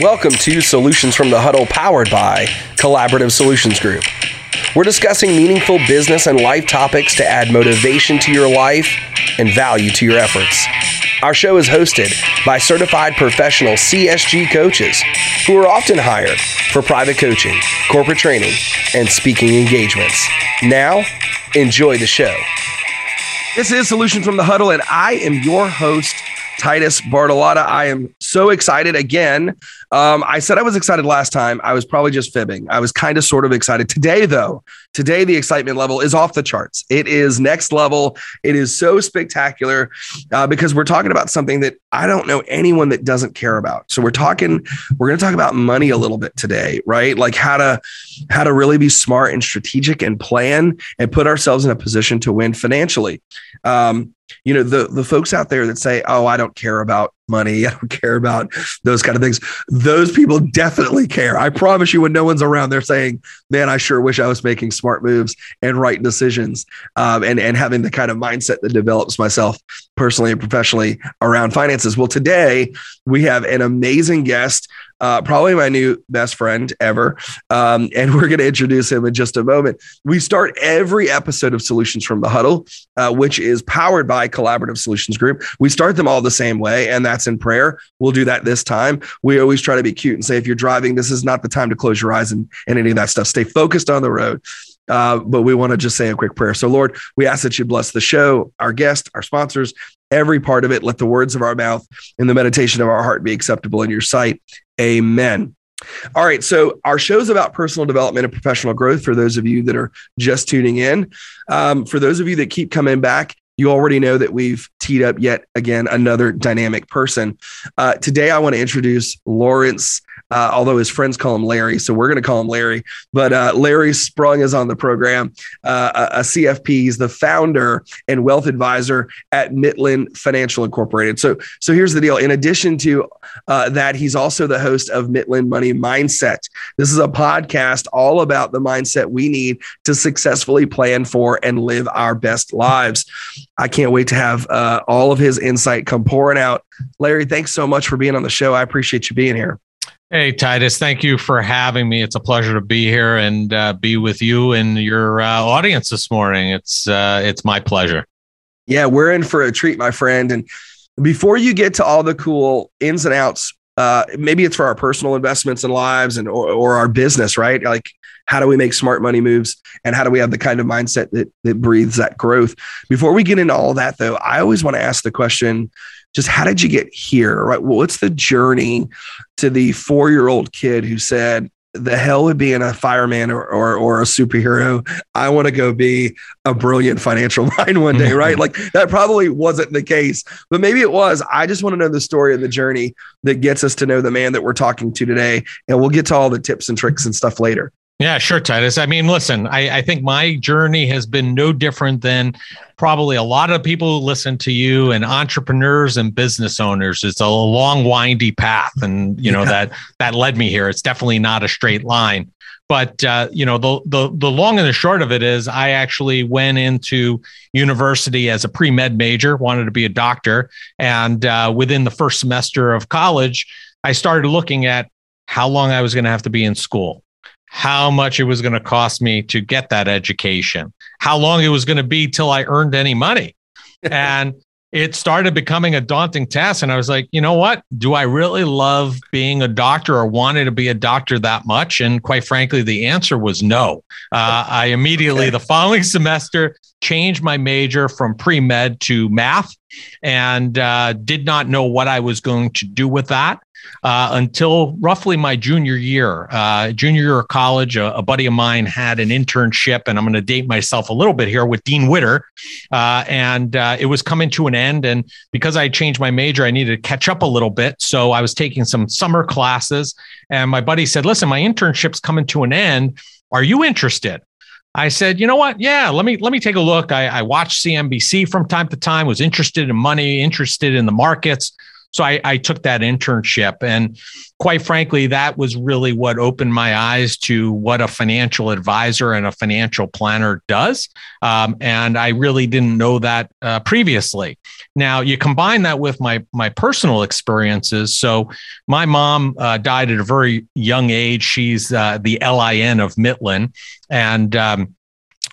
Welcome to Solutions from the Huddle, powered by Collaborative Solutions Group. We're discussing meaningful business and life topics to add motivation to your life and value to your efforts. Our show is hosted by certified professional CSG coaches who are often hired for private coaching, corporate training, and speaking engagements. Now, enjoy the show. This is Solutions from the Huddle, and I am your host, Titus Bartolotta. I am so excited again. Um, I said I was excited last time. I was probably just fibbing. I was kind of sort of excited. Today, though, today the excitement level is off the charts. It is next level. It is so spectacular uh, because we're talking about something that I don't know anyone that doesn't care about. So we're talking, we're going to talk about money a little bit today, right? Like how to how to really be smart and strategic and plan and put ourselves in a position to win financially. Um, you know the the folks out there that say oh i don't care about money. I don't care about those kind of things. Those people definitely care. I promise you when no one's around they're saying man i sure wish i was making smart moves and right decisions um, and and having the kind of mindset that develops myself personally and professionally around finances. Well today we have an amazing guest uh, probably my new best friend ever. Um, and we're going to introduce him in just a moment. We start every episode of Solutions from the Huddle, uh, which is powered by Collaborative Solutions Group. We start them all the same way, and that's in prayer. We'll do that this time. We always try to be cute and say, if you're driving, this is not the time to close your eyes and, and any of that stuff. Stay focused on the road. Uh, but we want to just say a quick prayer. So, Lord, we ask that you bless the show, our guest, our sponsors, every part of it. Let the words of our mouth and the meditation of our heart be acceptable in your sight. Amen. All right. So, our show is about personal development and professional growth for those of you that are just tuning in. Um, for those of you that keep coming back, you already know that we've teed up yet again another dynamic person. Uh, today, I want to introduce Lawrence uh, although his friends call him Larry. So we're going to call him Larry. But uh, Larry Sprung is on the program, uh, a, CFP. He's the founder and wealth advisor at Mitlin Financial Incorporated. So, so here's the deal. In addition to uh, that, he's also the host of Mitlin Money Mindset. This is a podcast all about the mindset we need to successfully plan for and live our best lives. I can't wait to have uh, all of his insight come pouring out. Larry, thanks so much for being on the show. I appreciate you being here. Hey, Titus, thank you for having me. It's a pleasure to be here and uh, be with you and your uh, audience this morning. It's uh, it's my pleasure. Yeah, we're in for a treat, my friend. And before you get to all the cool ins and outs, uh, maybe it's for our personal investments and lives and or, or our business, right? Like, how do we make smart money moves, and how do we have the kind of mindset that that breathes that growth? Before we get into all that, though, I always want to ask the question just how did you get here? Right. Well, what's the journey to the four year old kid who said, the hell with being a fireman or, or, or a superhero. I want to go be a brilliant financial mind one day, right? Mm-hmm. like that probably wasn't the case, but maybe it was. I just want to know the story of the journey that gets us to know the man that we're talking to today. And we'll get to all the tips and tricks and stuff later. Yeah, sure, Titus. I mean, listen, I, I, think my journey has been no different than probably a lot of people who listen to you and entrepreneurs and business owners. It's a long, windy path, and you know yeah. that that led me here. It's definitely not a straight line. But uh, you know, the the the long and the short of it is, I actually went into university as a pre med major, wanted to be a doctor, and uh, within the first semester of college, I started looking at how long I was going to have to be in school how much it was going to cost me to get that education, how long it was going to be till I earned any money. and it started becoming a daunting task. And I was like, you know what? Do I really love being a doctor or wanted to be a doctor that much? And quite frankly, the answer was no. Uh, I immediately, okay. the following semester, changed my major from pre med to math and uh, did not know what I was going to do with that uh, until roughly my junior year. Uh, junior year of college, a, a, buddy of mine had an internship, and I'm going to date myself a little bit here with Dean Witter. Uh, and uh, it was coming to an end. And because I changed my major, I needed to catch up a little bit. So I was taking some summer classes. And my buddy said, Listen, my internship's coming to an end. Are you interested? I said, you know what? Yeah, let me let me take a look. I, I watched CNBC from time to time, was interested in money, interested in the markets. So I, I took that internship. And quite frankly, that was really what opened my eyes to what a financial advisor and a financial planner does. Um, and I really didn't know that uh, previously. Now you combine that with my my personal experiences. So my mom uh, died at a very young age. She's uh, the LIN of Mitlin, and um,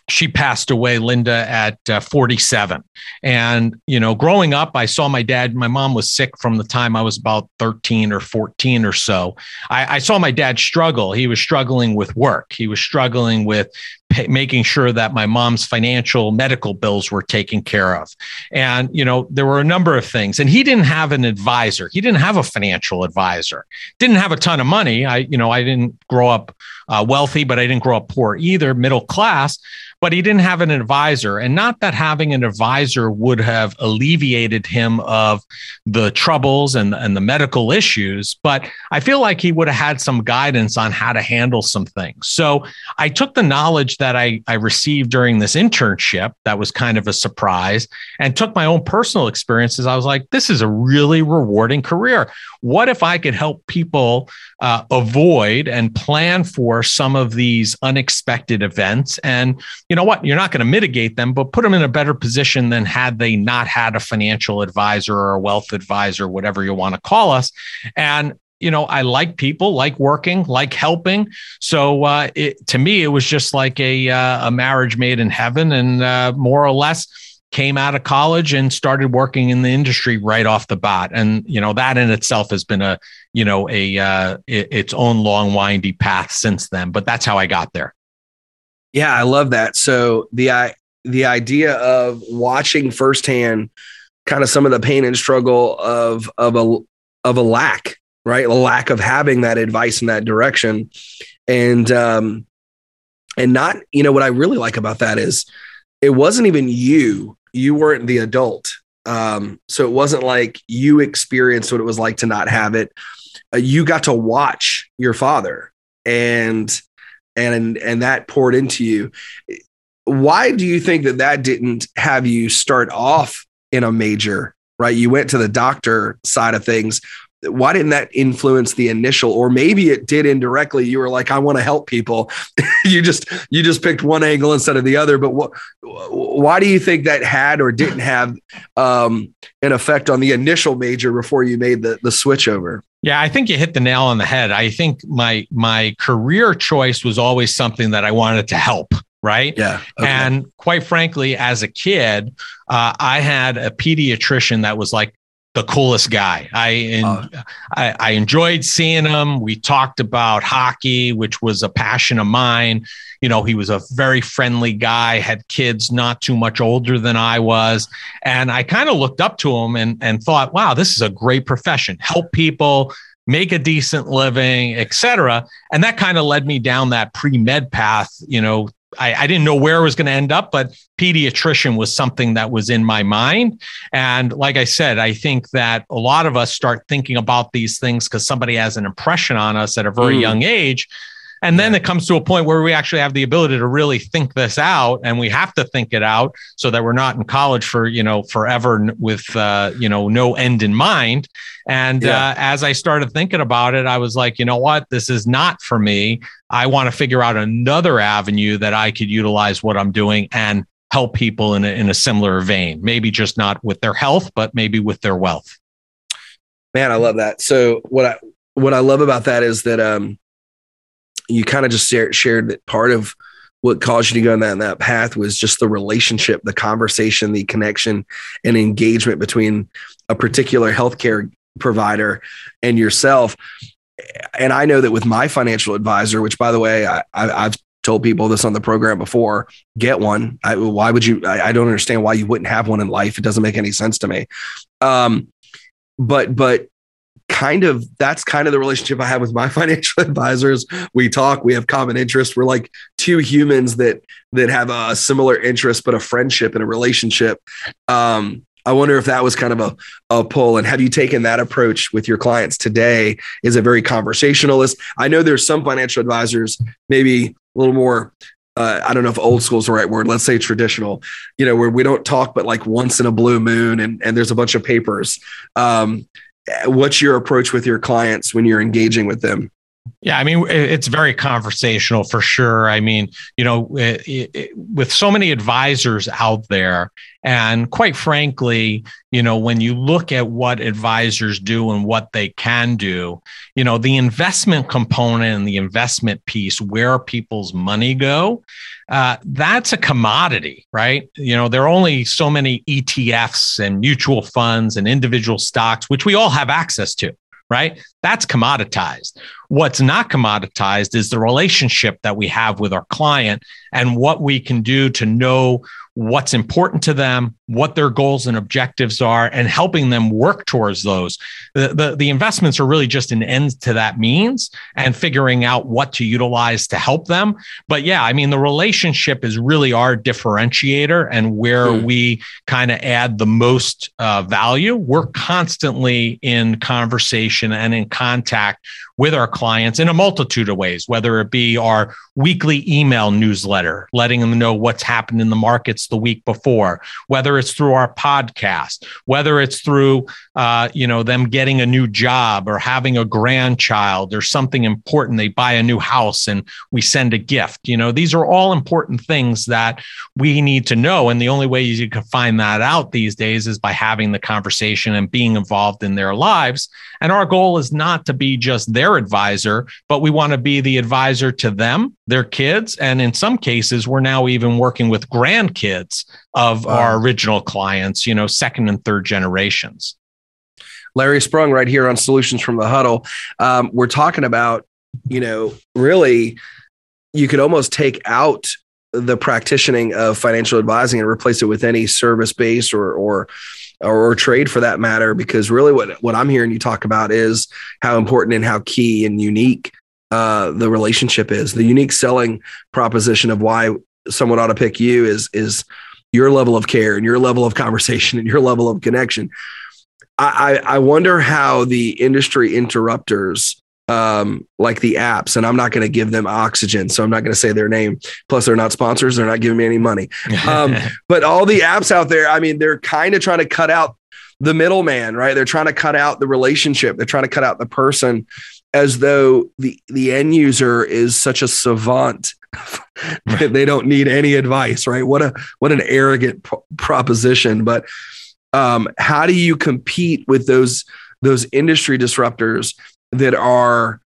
she passed away, Linda, at uh, 47. And, you know, growing up, I saw my dad, my mom was sick from the time I was about 13 or 14 or so. I, I saw my dad struggle. He was struggling with work, he was struggling with pay, making sure that my mom's financial medical bills were taken care of. And, you know, there were a number of things. And he didn't have an advisor, he didn't have a financial advisor, didn't have a ton of money. I, you know, I didn't grow up uh, wealthy, but I didn't grow up poor either, middle class but he didn't have an advisor. And not that having an advisor would have alleviated him of the troubles and, and the medical issues, but I feel like he would have had some guidance on how to handle some things. So I took the knowledge that I, I received during this internship, that was kind of a surprise, and took my own personal experiences. I was like, this is a really rewarding career. What if I could help people uh, avoid and plan for some of these unexpected events? And you know what? You're not going to mitigate them, but put them in a better position than had they not had a financial advisor or a wealth advisor, whatever you want to call us. And you know, I like people, like working, like helping. So uh, it, to me, it was just like a uh, a marriage made in heaven, and uh, more or less came out of college and started working in the industry right off the bat. And you know that in itself has been a you know a uh, its own long windy path since then but that's how i got there. Yeah i love that. So the the idea of watching firsthand kind of some of the pain and struggle of of a of a lack right lack of having that advice in that direction and um and not you know what i really like about that is it wasn't even you you weren't the adult. Um, so it wasn't like you experienced what it was like to not have it. Uh, you got to watch your father and and and that poured into you. Why do you think that that didn't have you start off in a major, right? You went to the doctor side of things why didn't that influence the initial or maybe it did indirectly you were like i want to help people you just you just picked one angle instead of the other but what why do you think that had or didn't have um, an effect on the initial major before you made the the switch over yeah, I think you hit the nail on the head. I think my my career choice was always something that I wanted to help right? Yeah. Okay. And quite frankly, as a kid, uh, I had a pediatrician that was like the coolest guy. I, uh, I, I enjoyed seeing him. We talked about hockey, which was a passion of mine. You know, he was a very friendly guy, had kids not too much older than I was. And I kind of looked up to him and, and thought, wow, this is a great profession. Help people, make a decent living, etc. And that kind of led me down that pre-med path, you know, I, I, didn't know where it was going to end up, but pediatrician was something that was in my mind. And like I said, I think that a lot of us start thinking about these things because somebody has an impression on us at a very mm. young age. And then it comes to a point where we actually have the ability to really think this out and we have to think it out so that we're not in college for, you know, forever with, uh, you know, no end in mind. And yeah. uh, as I started thinking about it, I was like, you know what? This is not for me. I want to figure out another avenue that I could utilize what I'm doing and help people in a, in a similar vein, maybe just not with their health, but maybe with their wealth. Man, I love that. So what I, what I love about that is that, um, you kind of just shared, that part of what caused you to go in that, that path was just the relationship, the conversation, the connection and engagement between a particular healthcare provider and yourself. And I know that with my financial advisor, which by the way, I, have told people this on the program before, get one. I, why would you? I, I, don't understand why you wouldn't have one in life. It doesn't make any sense to me. Um, but, but kind of that's kind of the relationship I have with my financial advisors. We talk, we have common interests. We're like two humans that that have a similar interest, but a friendship and a relationship. Um, I wonder if that was kind of a, a pull. And have you taken that approach with your clients today? Is it very conversationalist? I know there's some financial advisors, maybe a little more uh, I don't know if old school is the right word. Let's say traditional, you know, where we don't talk, but like once in a blue moon, and and there's a bunch of papers. Um, what's your approach with your clients when you're engaging with them? Yeah, I mean, it's very conversational for sure. I mean, you know, it, it, with so many advisors out there, and quite frankly, you know, when you look at what advisors do and what they can do, you know, the investment component and the investment piece, where people's money go, uh, that's a commodity, right? You know, there are only so many ETFs and mutual funds and individual stocks, which we all have access to right? That's commoditized. What's not commoditized is the relationship that we have with our client and what we can do to know what's important to them, what their goals and objectives are, and helping them work towards those. The, the, the, investments are really just an end to that means and figuring out what to utilize to help them. But yeah, I mean, the relationship is really our differentiator and where hmm. we kind of add the most uh, value. We're constantly in conversation and in contact with our clients in a multitude of ways, whether it be our weekly email newsletter, letting them know what's happened in the markets the week before, whether it's through our podcast, whether it's through, uh, you know, them getting a new job or having a grandchild or something important. They buy a new house and we send a gift. You know, these are all important things that we need to know. And the only way you can find that out these days is by having the conversation and being involved in their lives. And our goal is not to be just their advisor, but we want to be the advisor to them, their kids. And in some cases, we're now even working with grandkids of wow. our original clients, you know, second and third generations. Larry Sprung, right here on Solutions from the Huddle. Um, we're talking about, you know, really, you could almost take out the practicing of financial advising and replace it with any service based or or or, or trade for that matter, because really what, what I'm hearing you talk about is how important and how key and unique uh, the relationship is. The unique selling proposition of why someone ought to pick you is is your level of care and your level of conversation and your level of connection. I, I wonder how the industry interrupters um, like the apps, and I'm not going to give them oxygen, so I'm not going to say their name. Plus, they're not sponsors; they're not giving me any money. Um, but all the apps out there, I mean, they're kind of trying to cut out the middleman, right? They're trying to cut out the relationship. They're trying to cut out the person, as though the the end user is such a savant. That they don't need any advice, right? What a what an arrogant proposition. But um, how do you compete with those those industry disruptors that are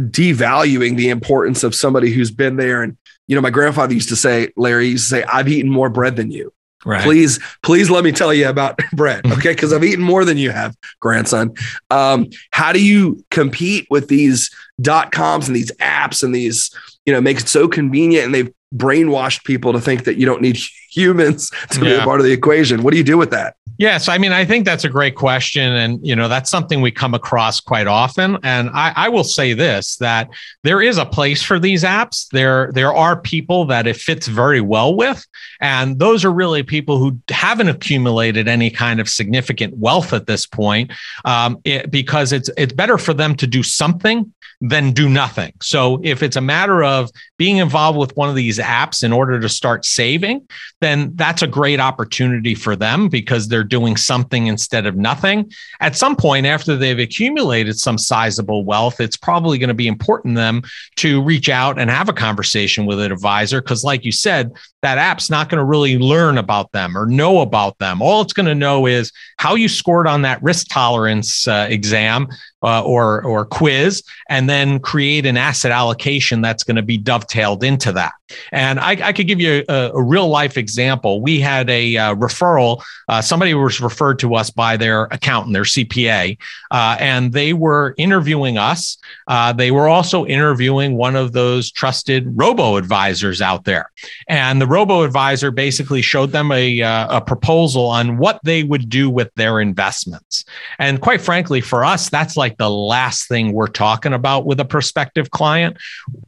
devaluing the importance of somebody who's been there. And, you know, my grandfather used to say, Larry used to say, I've eaten more bread than you. Right. Please, please let me tell you about bread. Okay. Because I've eaten more than you have, grandson. Um, how do you compete with these dot coms and these apps and these, you know, make it so convenient and they've brainwashed people to think that you don't need humans to yeah. be a part of the equation. What do you do with that? Yes, I mean, I think that's a great question. And, you know, that's something we come across quite often. And I, I, will say this that there is a place for these apps. There, there are people that it fits very well with. And those are really people who haven't accumulated any kind of significant wealth at this point um, it, because it's, it's better for them to do something than do nothing. So if it's a matter of being involved with one of these apps in order to start saving, then that's a great opportunity for them because they're doing something instead of nothing. At some point after they've accumulated some sizable wealth, it's probably going to be important to them to reach out and have a conversation with an advisor because like you said, that app's not going to really learn about them or know about them. All it's going to know is how you scored on that risk tolerance uh, exam uh, or or quiz, and then create an asset allocation that's going to be dovetailed into that. And I, I could give you a, a, real life example. We had a uh, referral. Uh, somebody was referred to us by their accountant, their CPA, uh, and they were interviewing us. Uh, they were also interviewing one of those trusted robo advisors out there. And the robo advisor basically showed them a, uh, a proposal on what they would do with their investments. And quite frankly, for us, that's like like the last thing we're talking about with a prospective client.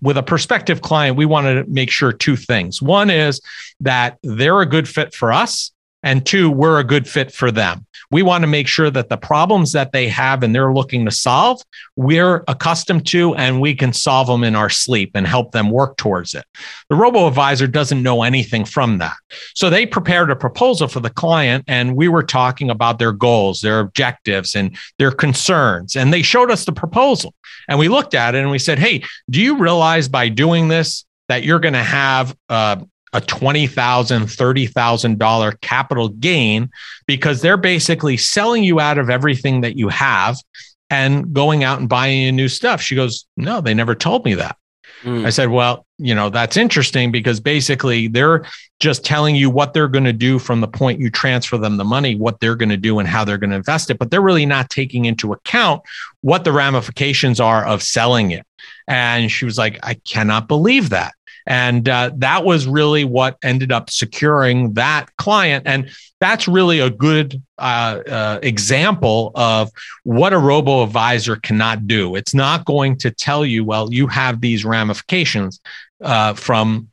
With a prospective client, we want to make sure two things. One is that they're a good fit for us and two, we're a good fit for them. We want to make sure that the problems that they have and they're looking to solve, we're accustomed to and we can solve them in our sleep and help them work towards it. The robo advisor doesn't know anything from that. So they prepared a proposal for the client and we were talking about their goals, their objectives, and their concerns. And they showed us the proposal. And we looked at it and we said, Hey, do you realize by doing this that you're going to have uh, a $20,000, $30,000 capital gain because they're basically selling you out of everything that you have and going out and buying you new stuff. She goes, No, they never told me that. Mm. I said, Well, you know, that's interesting because basically they're just telling you what they're going to do from the point you transfer them the money, what they're going to do and how they're going to invest it, but they're really not taking into account what the ramifications are of selling it. And she was like, I cannot believe that. And uh, that was really what ended up securing that client. And that's really a good uh, uh, example of what a robo advisor cannot do. It's not going to tell you, well, you have these ramifications uh, from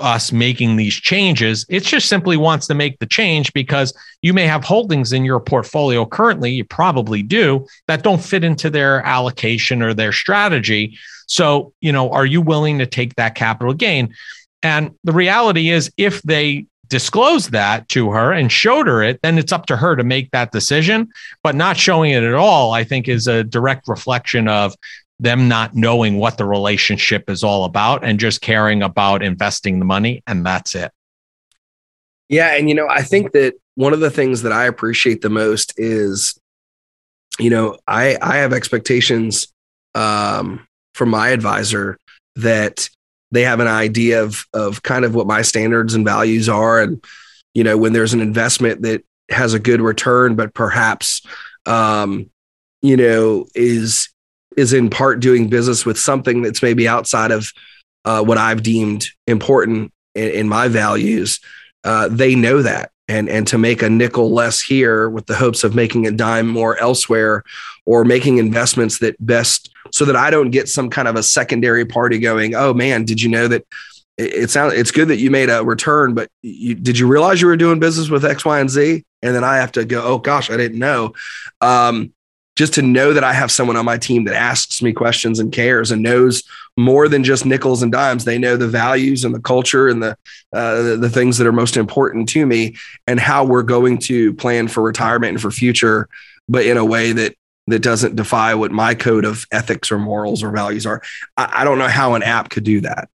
us making these changes. It just simply wants to make the change because you may have holdings in your portfolio currently, you probably do, that don't fit into their allocation or their strategy. So, you know, are you willing to take that capital gain? And the reality is, if they disclosed that to her and showed her it, then it's up to her to make that decision. But not showing it at all, I think, is a direct reflection of them not knowing what the relationship is all about and just caring about investing the money. And that's it. Yeah. And, you know, I think that one of the things that I appreciate the most is, you know, I, I have expectations um, from my advisor that they have an idea of of kind of what my standards and values are and you know when there's an investment that has a good return but perhaps um you know is is in part doing business with something that's maybe outside of uh, what I've deemed important in, in my values, uh, they know that. And, and to make a nickel less here with the hopes of making a dime more elsewhere or making investments that best so that I don't get some kind of a secondary party going, oh man, did you know that it, sounds it's good that you made a return, but you, did you realize you were doing business with X, Y, and Z? And then I have to go, oh gosh, I didn't know. Um, just to know that I have someone on my team that asks me questions and cares and knows more than just nickels and dimes. They know the values and the culture and the, uh, the, the things that are most important to me and how we're going to plan for retirement and for future, but in a way that that doesn't defy what my code of ethics or morals or values are. I, I don't know how an app could do that.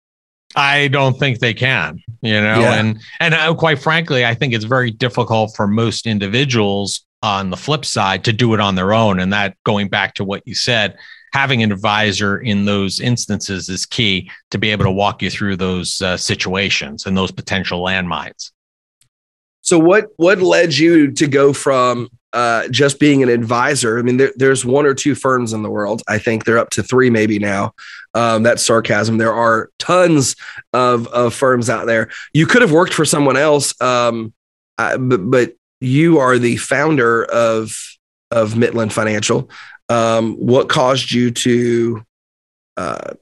I don't think they can, you know, yeah. and and uh, quite frankly, I think it's very difficult for most individuals on the flip side to do it on their own. And that going back to what you said, having an advisor in those instances is key to be able to walk you through those uh, situations and those potential landmines. So what what led you to go from uh, just being an advisor? I mean, there, there's one or two firms in the world. I think they're up to three maybe now. Um, that's sarcasm. There are tons of, of firms out there. You could have worked for someone else, um, uh, but, but you are the founder of of Mitlin Financial. Um, what caused you to uh,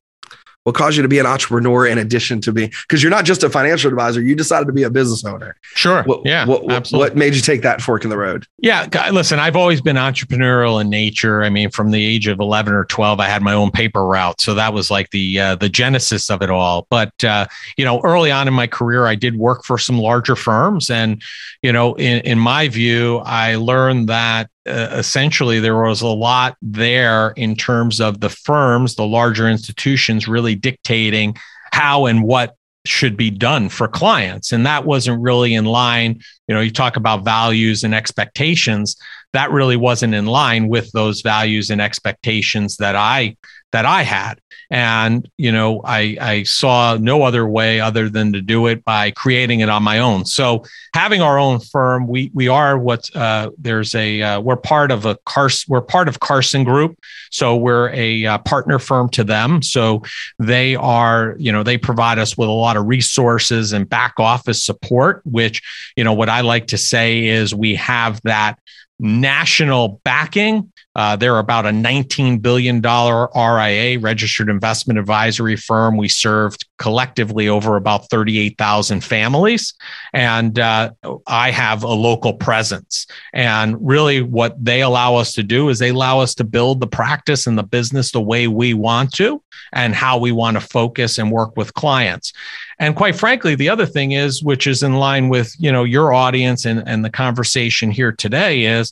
what caused you to be an entrepreneur in addition to being because you're not just a financial advisor you decided to be a business owner. Sure. What, yeah what, absolutely. what made you take that fork in the road? Yeah listen i've always been entrepreneurial in nature. I mean from the age of 11 or 12 i had my own paper route. So that was like the uh, the genesis of it all. But uh, you know early on in my career i did work for some larger firms. And you know in, in my view i learned that uh, essentially there was a lot there in terms of the firms, the larger institutions really dictating how and what should be done for clients. And that wasn't really in line. You know, you talk about values and expectations. That really wasn't in line with those values and expectations that I that I had. And, you know, I, I saw no other way other than to do it by creating it on my own. So having our own firm, we, we are what, uh, there's a, uh, we're part of a Carson, we're part of Carson Group. So we're a uh, partner firm to them. So they are, you know, they provide us with a lot of resources and back office support, which, you know, what I like to say is we have that national backing Uh, they're about a $19 billion RIA, registered investment advisory firm. We served collectively over about 38,000 families. And uh, I have a local presence. And really, what they allow us to do is they allow us to build the practice and the business the way we want to and how we want to focus and work with clients. And quite frankly, the other thing is, which is in line with you know your audience and, and the conversation here today, is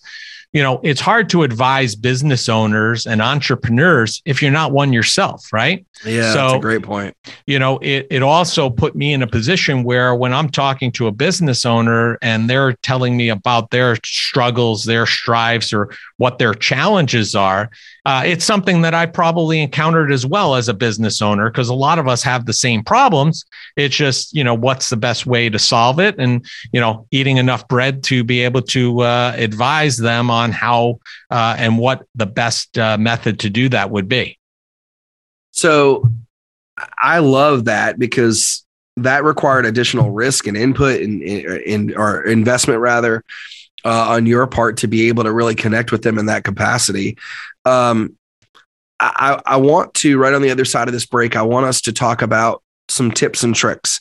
you know, it's hard to advise business owners and entrepreneurs if you're not one yourself, right? Yeah, so, that's a great point. You know, it it also put me in a position where when I'm talking to a business owner and they're telling me about their struggles, their strives, or what their challenges are, uh, it's something that I probably encountered as well as a business owner because a lot of us have the same problems. It's just, you know, what's the best way to solve it and, you know, eating enough bread to be able to uh, advise them on how uh, and what the best uh, method to do that would be. So I love that because that required additional risk and input and in, or investment rather uh, on your part to be able to really connect with them in that capacity. Um, I, I want to, right on the other side of this break, I want us to talk about some tips and tricks,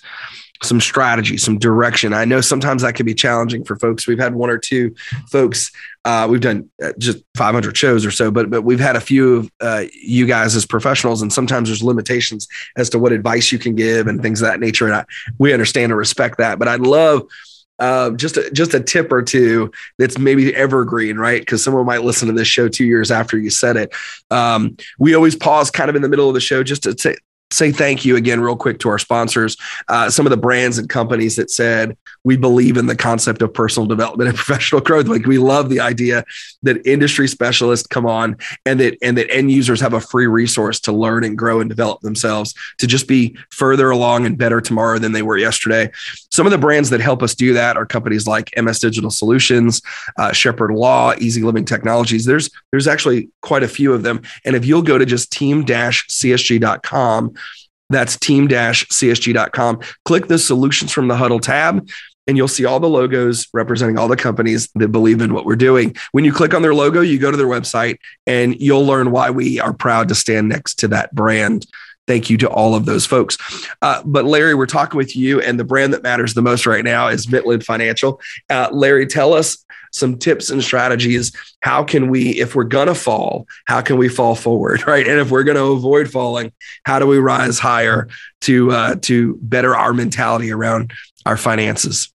some strategy, some direction. I know sometimes that can be challenging for folks. We've had one or two folks. Uh, we've done uh, just 500 shows or so, but but we've had a few of uh, you guys as professionals, and sometimes there's limitations as to what advice you can give and things of that nature. And I, we understand and respect that. But I'd love uh, just a, just a tip or two that's maybe evergreen, right? Because someone might listen to this show two years after you said it. Um, we always pause kind of in the middle of the show just to say, say thank you again, real quick, to our sponsors, uh, some of the brands and companies that said we believe in the concept of personal development and professional growth. Like we love the idea that industry specialists come on and that and that end users have a free resource to learn and grow and develop themselves to just be further along and better tomorrow than they were yesterday. Some of the brands that help us do that are companies like MS Digital Solutions, uh, Shepherd Law, Easy Living Technologies. There's there's actually quite a few of them. And if you'll go to just team-csg.com that's team-csg.com. Click the solutions from the huddle tab and you'll see all the logos representing all the companies that believe in what we're doing. When you click on their logo, you go to their website and you'll learn why we are proud to stand next to that brand. Thank you to all of those folks. Uh, but Larry, we're talking with you, and the brand that matters the most right now is Mitlin Financial. Uh, Larry, tell us some tips and strategies. How can we, if we're to fall, how can we fall forward, right? And if we're to avoid falling, how do we rise higher to uh, to better our mentality around our finances?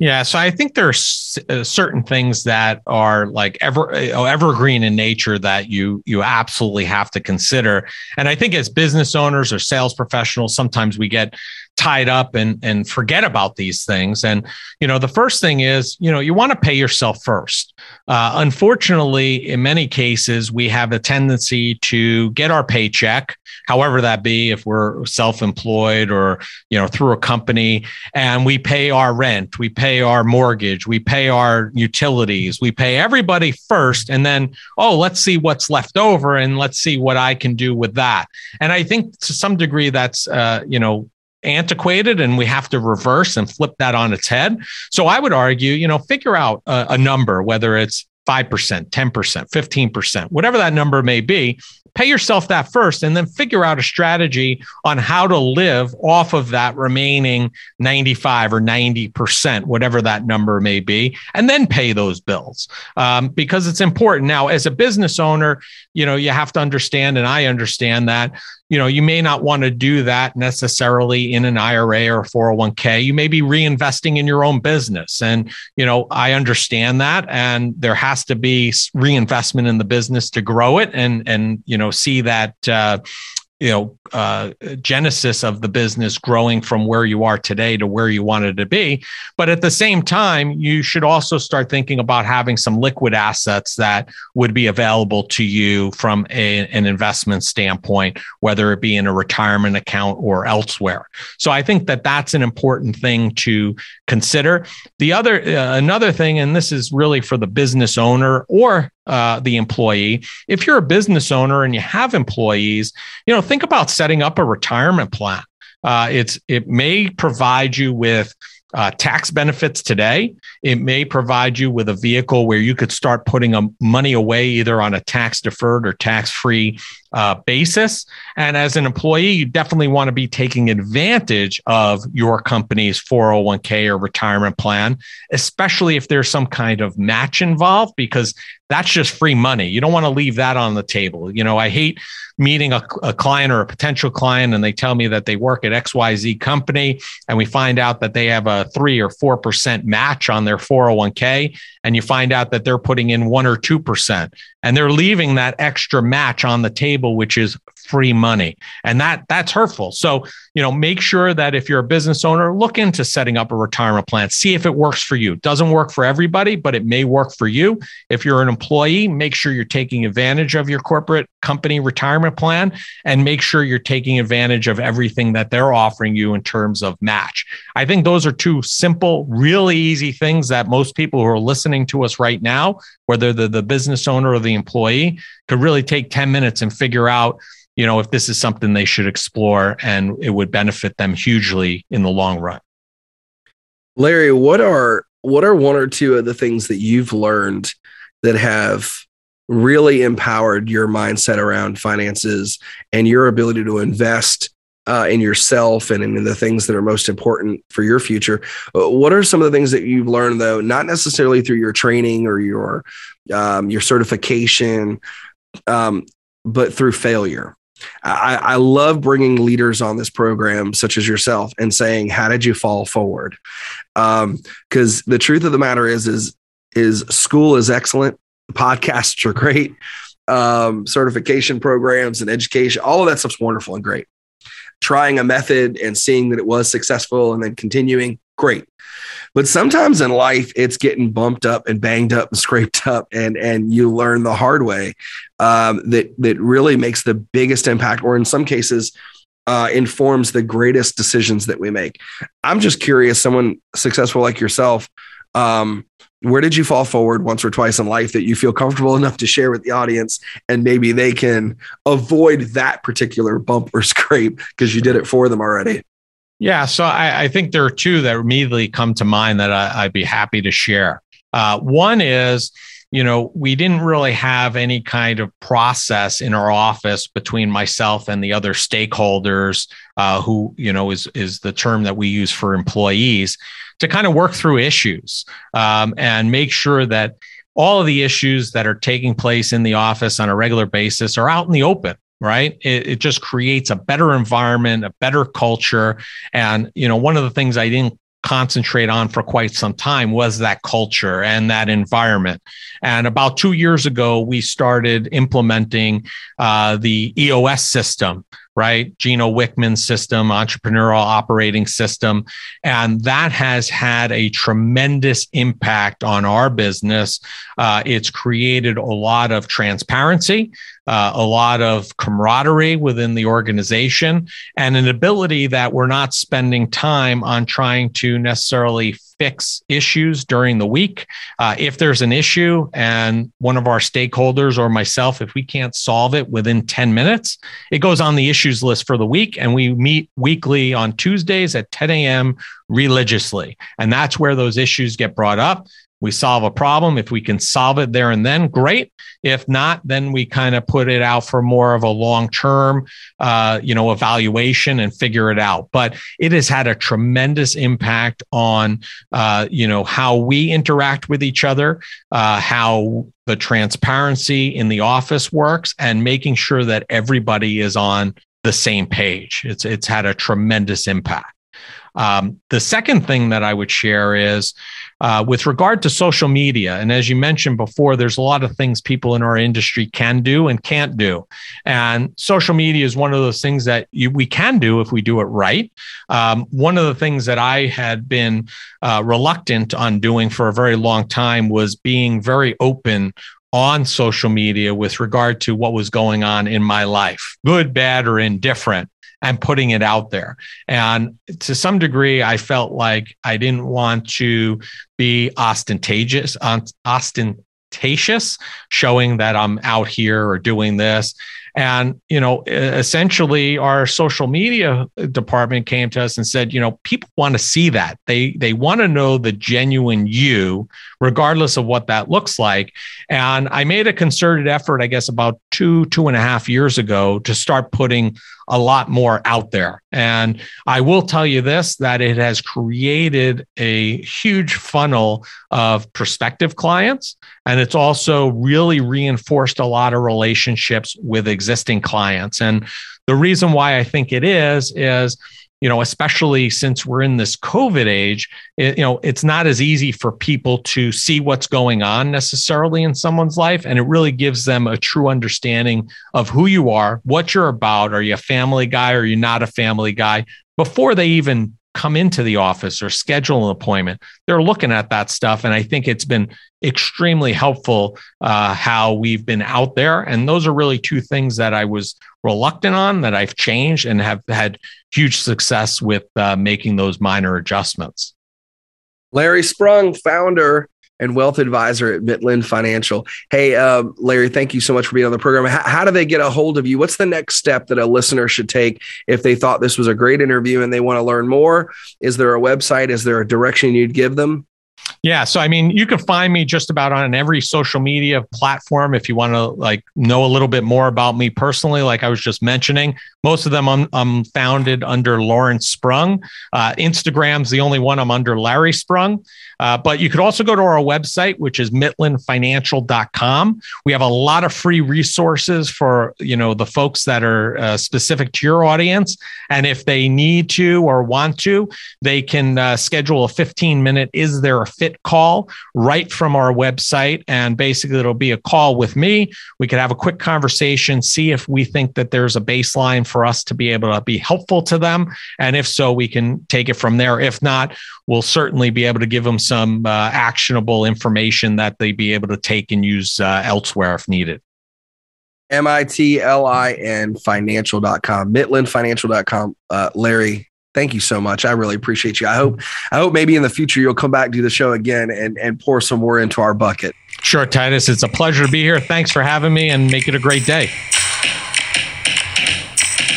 Yeah, so I think there's uh, certain things that are like ever uh, evergreen in nature that you you absolutely have to consider. And I think as business owners or sales professionals, sometimes we get tied up and and forget about these things. And you know, the first thing is you know you want to pay yourself first. Uh, unfortunately, in many cases, we have a tendency to get our paycheck, however that be, if we're self-employed or you know through a company, and we pay our rent, we pay our mortgage, we pay our utilities, we pay everybody first, and then oh, let's see what's left over, and let's see what I can do with that. And I think to some degree that's uh, you know antiquated and we have to reverse and flip that on its head. So I would argue, you know, figure out a, a number, whether it's 5%, 10%, 15%, whatever that number may be, pay yourself that first and then figure out a strategy on how to live off of that remaining 95 or 90%, whatever that number may be, and then pay those bills um, because it's important. Now, as a business owner, you know, you have to understand, and I understand that you know, you may not want to do that necessarily in an IRA or 401k. You may be reinvesting in your own business. And, you know, I understand that. And there has to be reinvestment in the business to grow it and, and, you know, see that, uh, you know uh, genesis of the business growing from where you are today to where you wanted to be but at the same time you should also start thinking about having some liquid assets that would be available to you from a, an investment standpoint whether it be in a retirement account or elsewhere so i think that that's an important thing to consider the other uh, another thing and this is really for the business owner or uh, the employee. If you're a business owner and you have employees, you know, think about setting up a retirement plan. Uh, it's it may provide you with uh, tax benefits today. It may provide you with a vehicle where you could start putting a money away either on a tax deferred or tax free uh, basis. And as an employee, you definitely want to be taking advantage of your company's 401k or retirement plan, especially if there's some kind of match involved, because that's just free money. You don't want to leave that on the table. You know, I hate meeting a, a, client or a potential client and they tell me that they work at XYZ company and we find out that they have a three or 4% match on their 401k. And you find out that they're putting in one or 2% and they're leaving that extra match on the table, which is free money. And that that's hurtful. So, you know, make sure that if you're a business owner, look into setting up a retirement plan. See if it works for you. Doesn't work for everybody, but it may work for you. If you're an employee, make sure you're taking advantage of your corporate company retirement plan and make sure you're taking advantage of everything that they're offering you in terms of match. I think those are two simple, really easy things that most people who are listening to us right now, whether they're the business owner or the employee, could really take 10 minutes and figure out you know, if this is something they should explore and it would benefit them hugely in the long run. Larry, what are what are one or two of the things that you've learned that have really empowered your mindset around finances and your ability to invest uh, in yourself and in the things that are most important for your future. Uh, what are some of the things that you've learned, though, not necessarily through your training or your um, your certification, um, but through failure? I, I, love bringing leaders on this program, such as yourself, and saying, "How did you fall forward?" Because um, the truth of the matter is, is is school is excellent, podcasts are great, um, certification programs and education, all of that stuff's wonderful and great. Trying a method and seeing that it was successful, and then continuing, great. But sometimes in life, it's getting bumped up and banged up and scraped up, and and you learn the hard way um, that that really makes the biggest impact, or in some cases, uh, informs the greatest decisions that we make. I'm just curious, someone successful like yourself, um, where did you fall forward once or twice in life that you feel comfortable enough to share with the audience and maybe they can avoid that particular bump or scrape because you did it for them already yeah, so I, I, think there are two that immediately come to mind that I, would be happy to share. Uh, one is, you know, we didn't really have any kind of process in our office between myself and the other stakeholders, uh, who you know is is the term that we use for employees, to kind of work through issues um, and make sure that all of the issues that are taking place in the office on a regular basis are out in the open right? It, it just creates a better environment a better culture. And you know one of the things i didn't concentrate on for quite some time was that culture and that environment. And about two years ago, we started implementing uh, the EOS system, right? Gino Wickman's system, entrepreneurial operating system. And that has had a tremendous impact on our business. Uh, it's created a lot of transparency uh, a lot of camaraderie within the organization, and an ability that we're not spending time on trying to necessarily fix issues during the week. Uh, if there's an issue and one of our stakeholders or myself, if we can't solve it within 10 minutes, it goes on the issues list for the week. And we meet weekly on Tuesdays at 10 a.m. religiously. And that's where those issues get brought up we solve a problem. If we can solve it there and then, great. If not, then we kind of put it out for more of a long term, uh, you know, evaluation and figure it out. But it has had a tremendous impact on, uh, you know, how we interact with each other, uh, how the transparency in the office works, and making sure that everybody is on the same page. It's it's had a tremendous impact. Um, the second thing that I would share is uh, with regard to social media, and as you mentioned before, there's a lot of things people in our industry can do and can't do. And social media is one of those things that you, we can do if we do it right. Um, one of the things that I had been uh, reluctant on doing for a very long time was being very open on social media with regard to what was going on in my life, good, bad, or indifferent and putting it out there. And to some degree, I felt like I didn't want to be ostentatious, ostentatious, showing that I'm out here or doing this. And, you know, essentially our social media department came to us and said, you know, people want to see that. They they want to know the genuine you, regardless of what that looks like. And I made a concerted effort, I guess, about two, two and a half years ago to start putting a lot more out there. And I will tell you this that it has created a huge funnel of prospective clients. And it's also really reinforced a lot of relationships with existing clients. And the reason why I think it is, is you know, especially since we're in this COVID age, it, you know, it's not as easy for people to see what's going on necessarily in someone's life. And it really gives them a true understanding of who you are, what you're about. Are you a family guy? Are you not a family guy? Before they even come into the office or schedule an appointment. They're looking at that stuff. And I think it's been extremely helpful uh, how we've been out there. And those are really two things that I was reluctant on that I've changed and have had huge success with uh, making those minor adjustments. Larry Sprung, founder and wealth advisor at Mitlin Financial. Hey, uh, Larry, thank you so much for being on the program. How, how, do they get a hold of you? What's the next step that a listener should take if they thought this was a great interview and they want to learn more? Is there a website? Is there a direction you'd give them? Yeah. So, I mean, you can find me just about on every social media platform if you want to like know a little bit more about me personally, like I was just mentioning. Most of them I'm, I'm founded under Lawrence Sprung. Uh, Instagram's the only one I'm under Larry Sprung. Uh, but you could also go to our website, which is mitlinfinancial.com. We have a lot of free resources for you know the folks that are uh, specific to your audience, and if they need to or want to, they can uh, schedule a 15 minute "Is there a fit?" call right from our website, and basically it'll be a call with me. We could have a quick conversation, see if we think that there's a baseline for us to be able to be helpful to them, and if so, we can take it from there. If not, we'll certainly be able to give them some uh, actionable information that they be able to take and use uh, elsewhere if needed. M-I-T-L-I-N financial.com, mitlinfinancial.com. Uh, Larry, thank you so much. I really appreciate you. I hope, I hope maybe in the future you'll come back, do the show again and, and pour some more into our bucket. Sure, Titus. It's a pleasure to be here. Thanks for having me and make it a great day.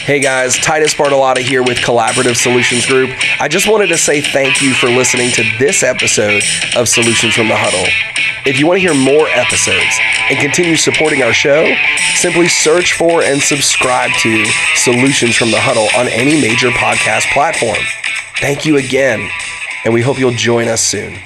Hey guys, Titus Bartolotta here with Collaborative Solutions Group. I just wanted to say thank you for listening to this episode of Solutions from the Huddle. If you want to hear more episodes and continue supporting our show, simply search for and subscribe to Solutions from the Huddle on any major podcast platform. Thank you again, and we hope you'll join us soon.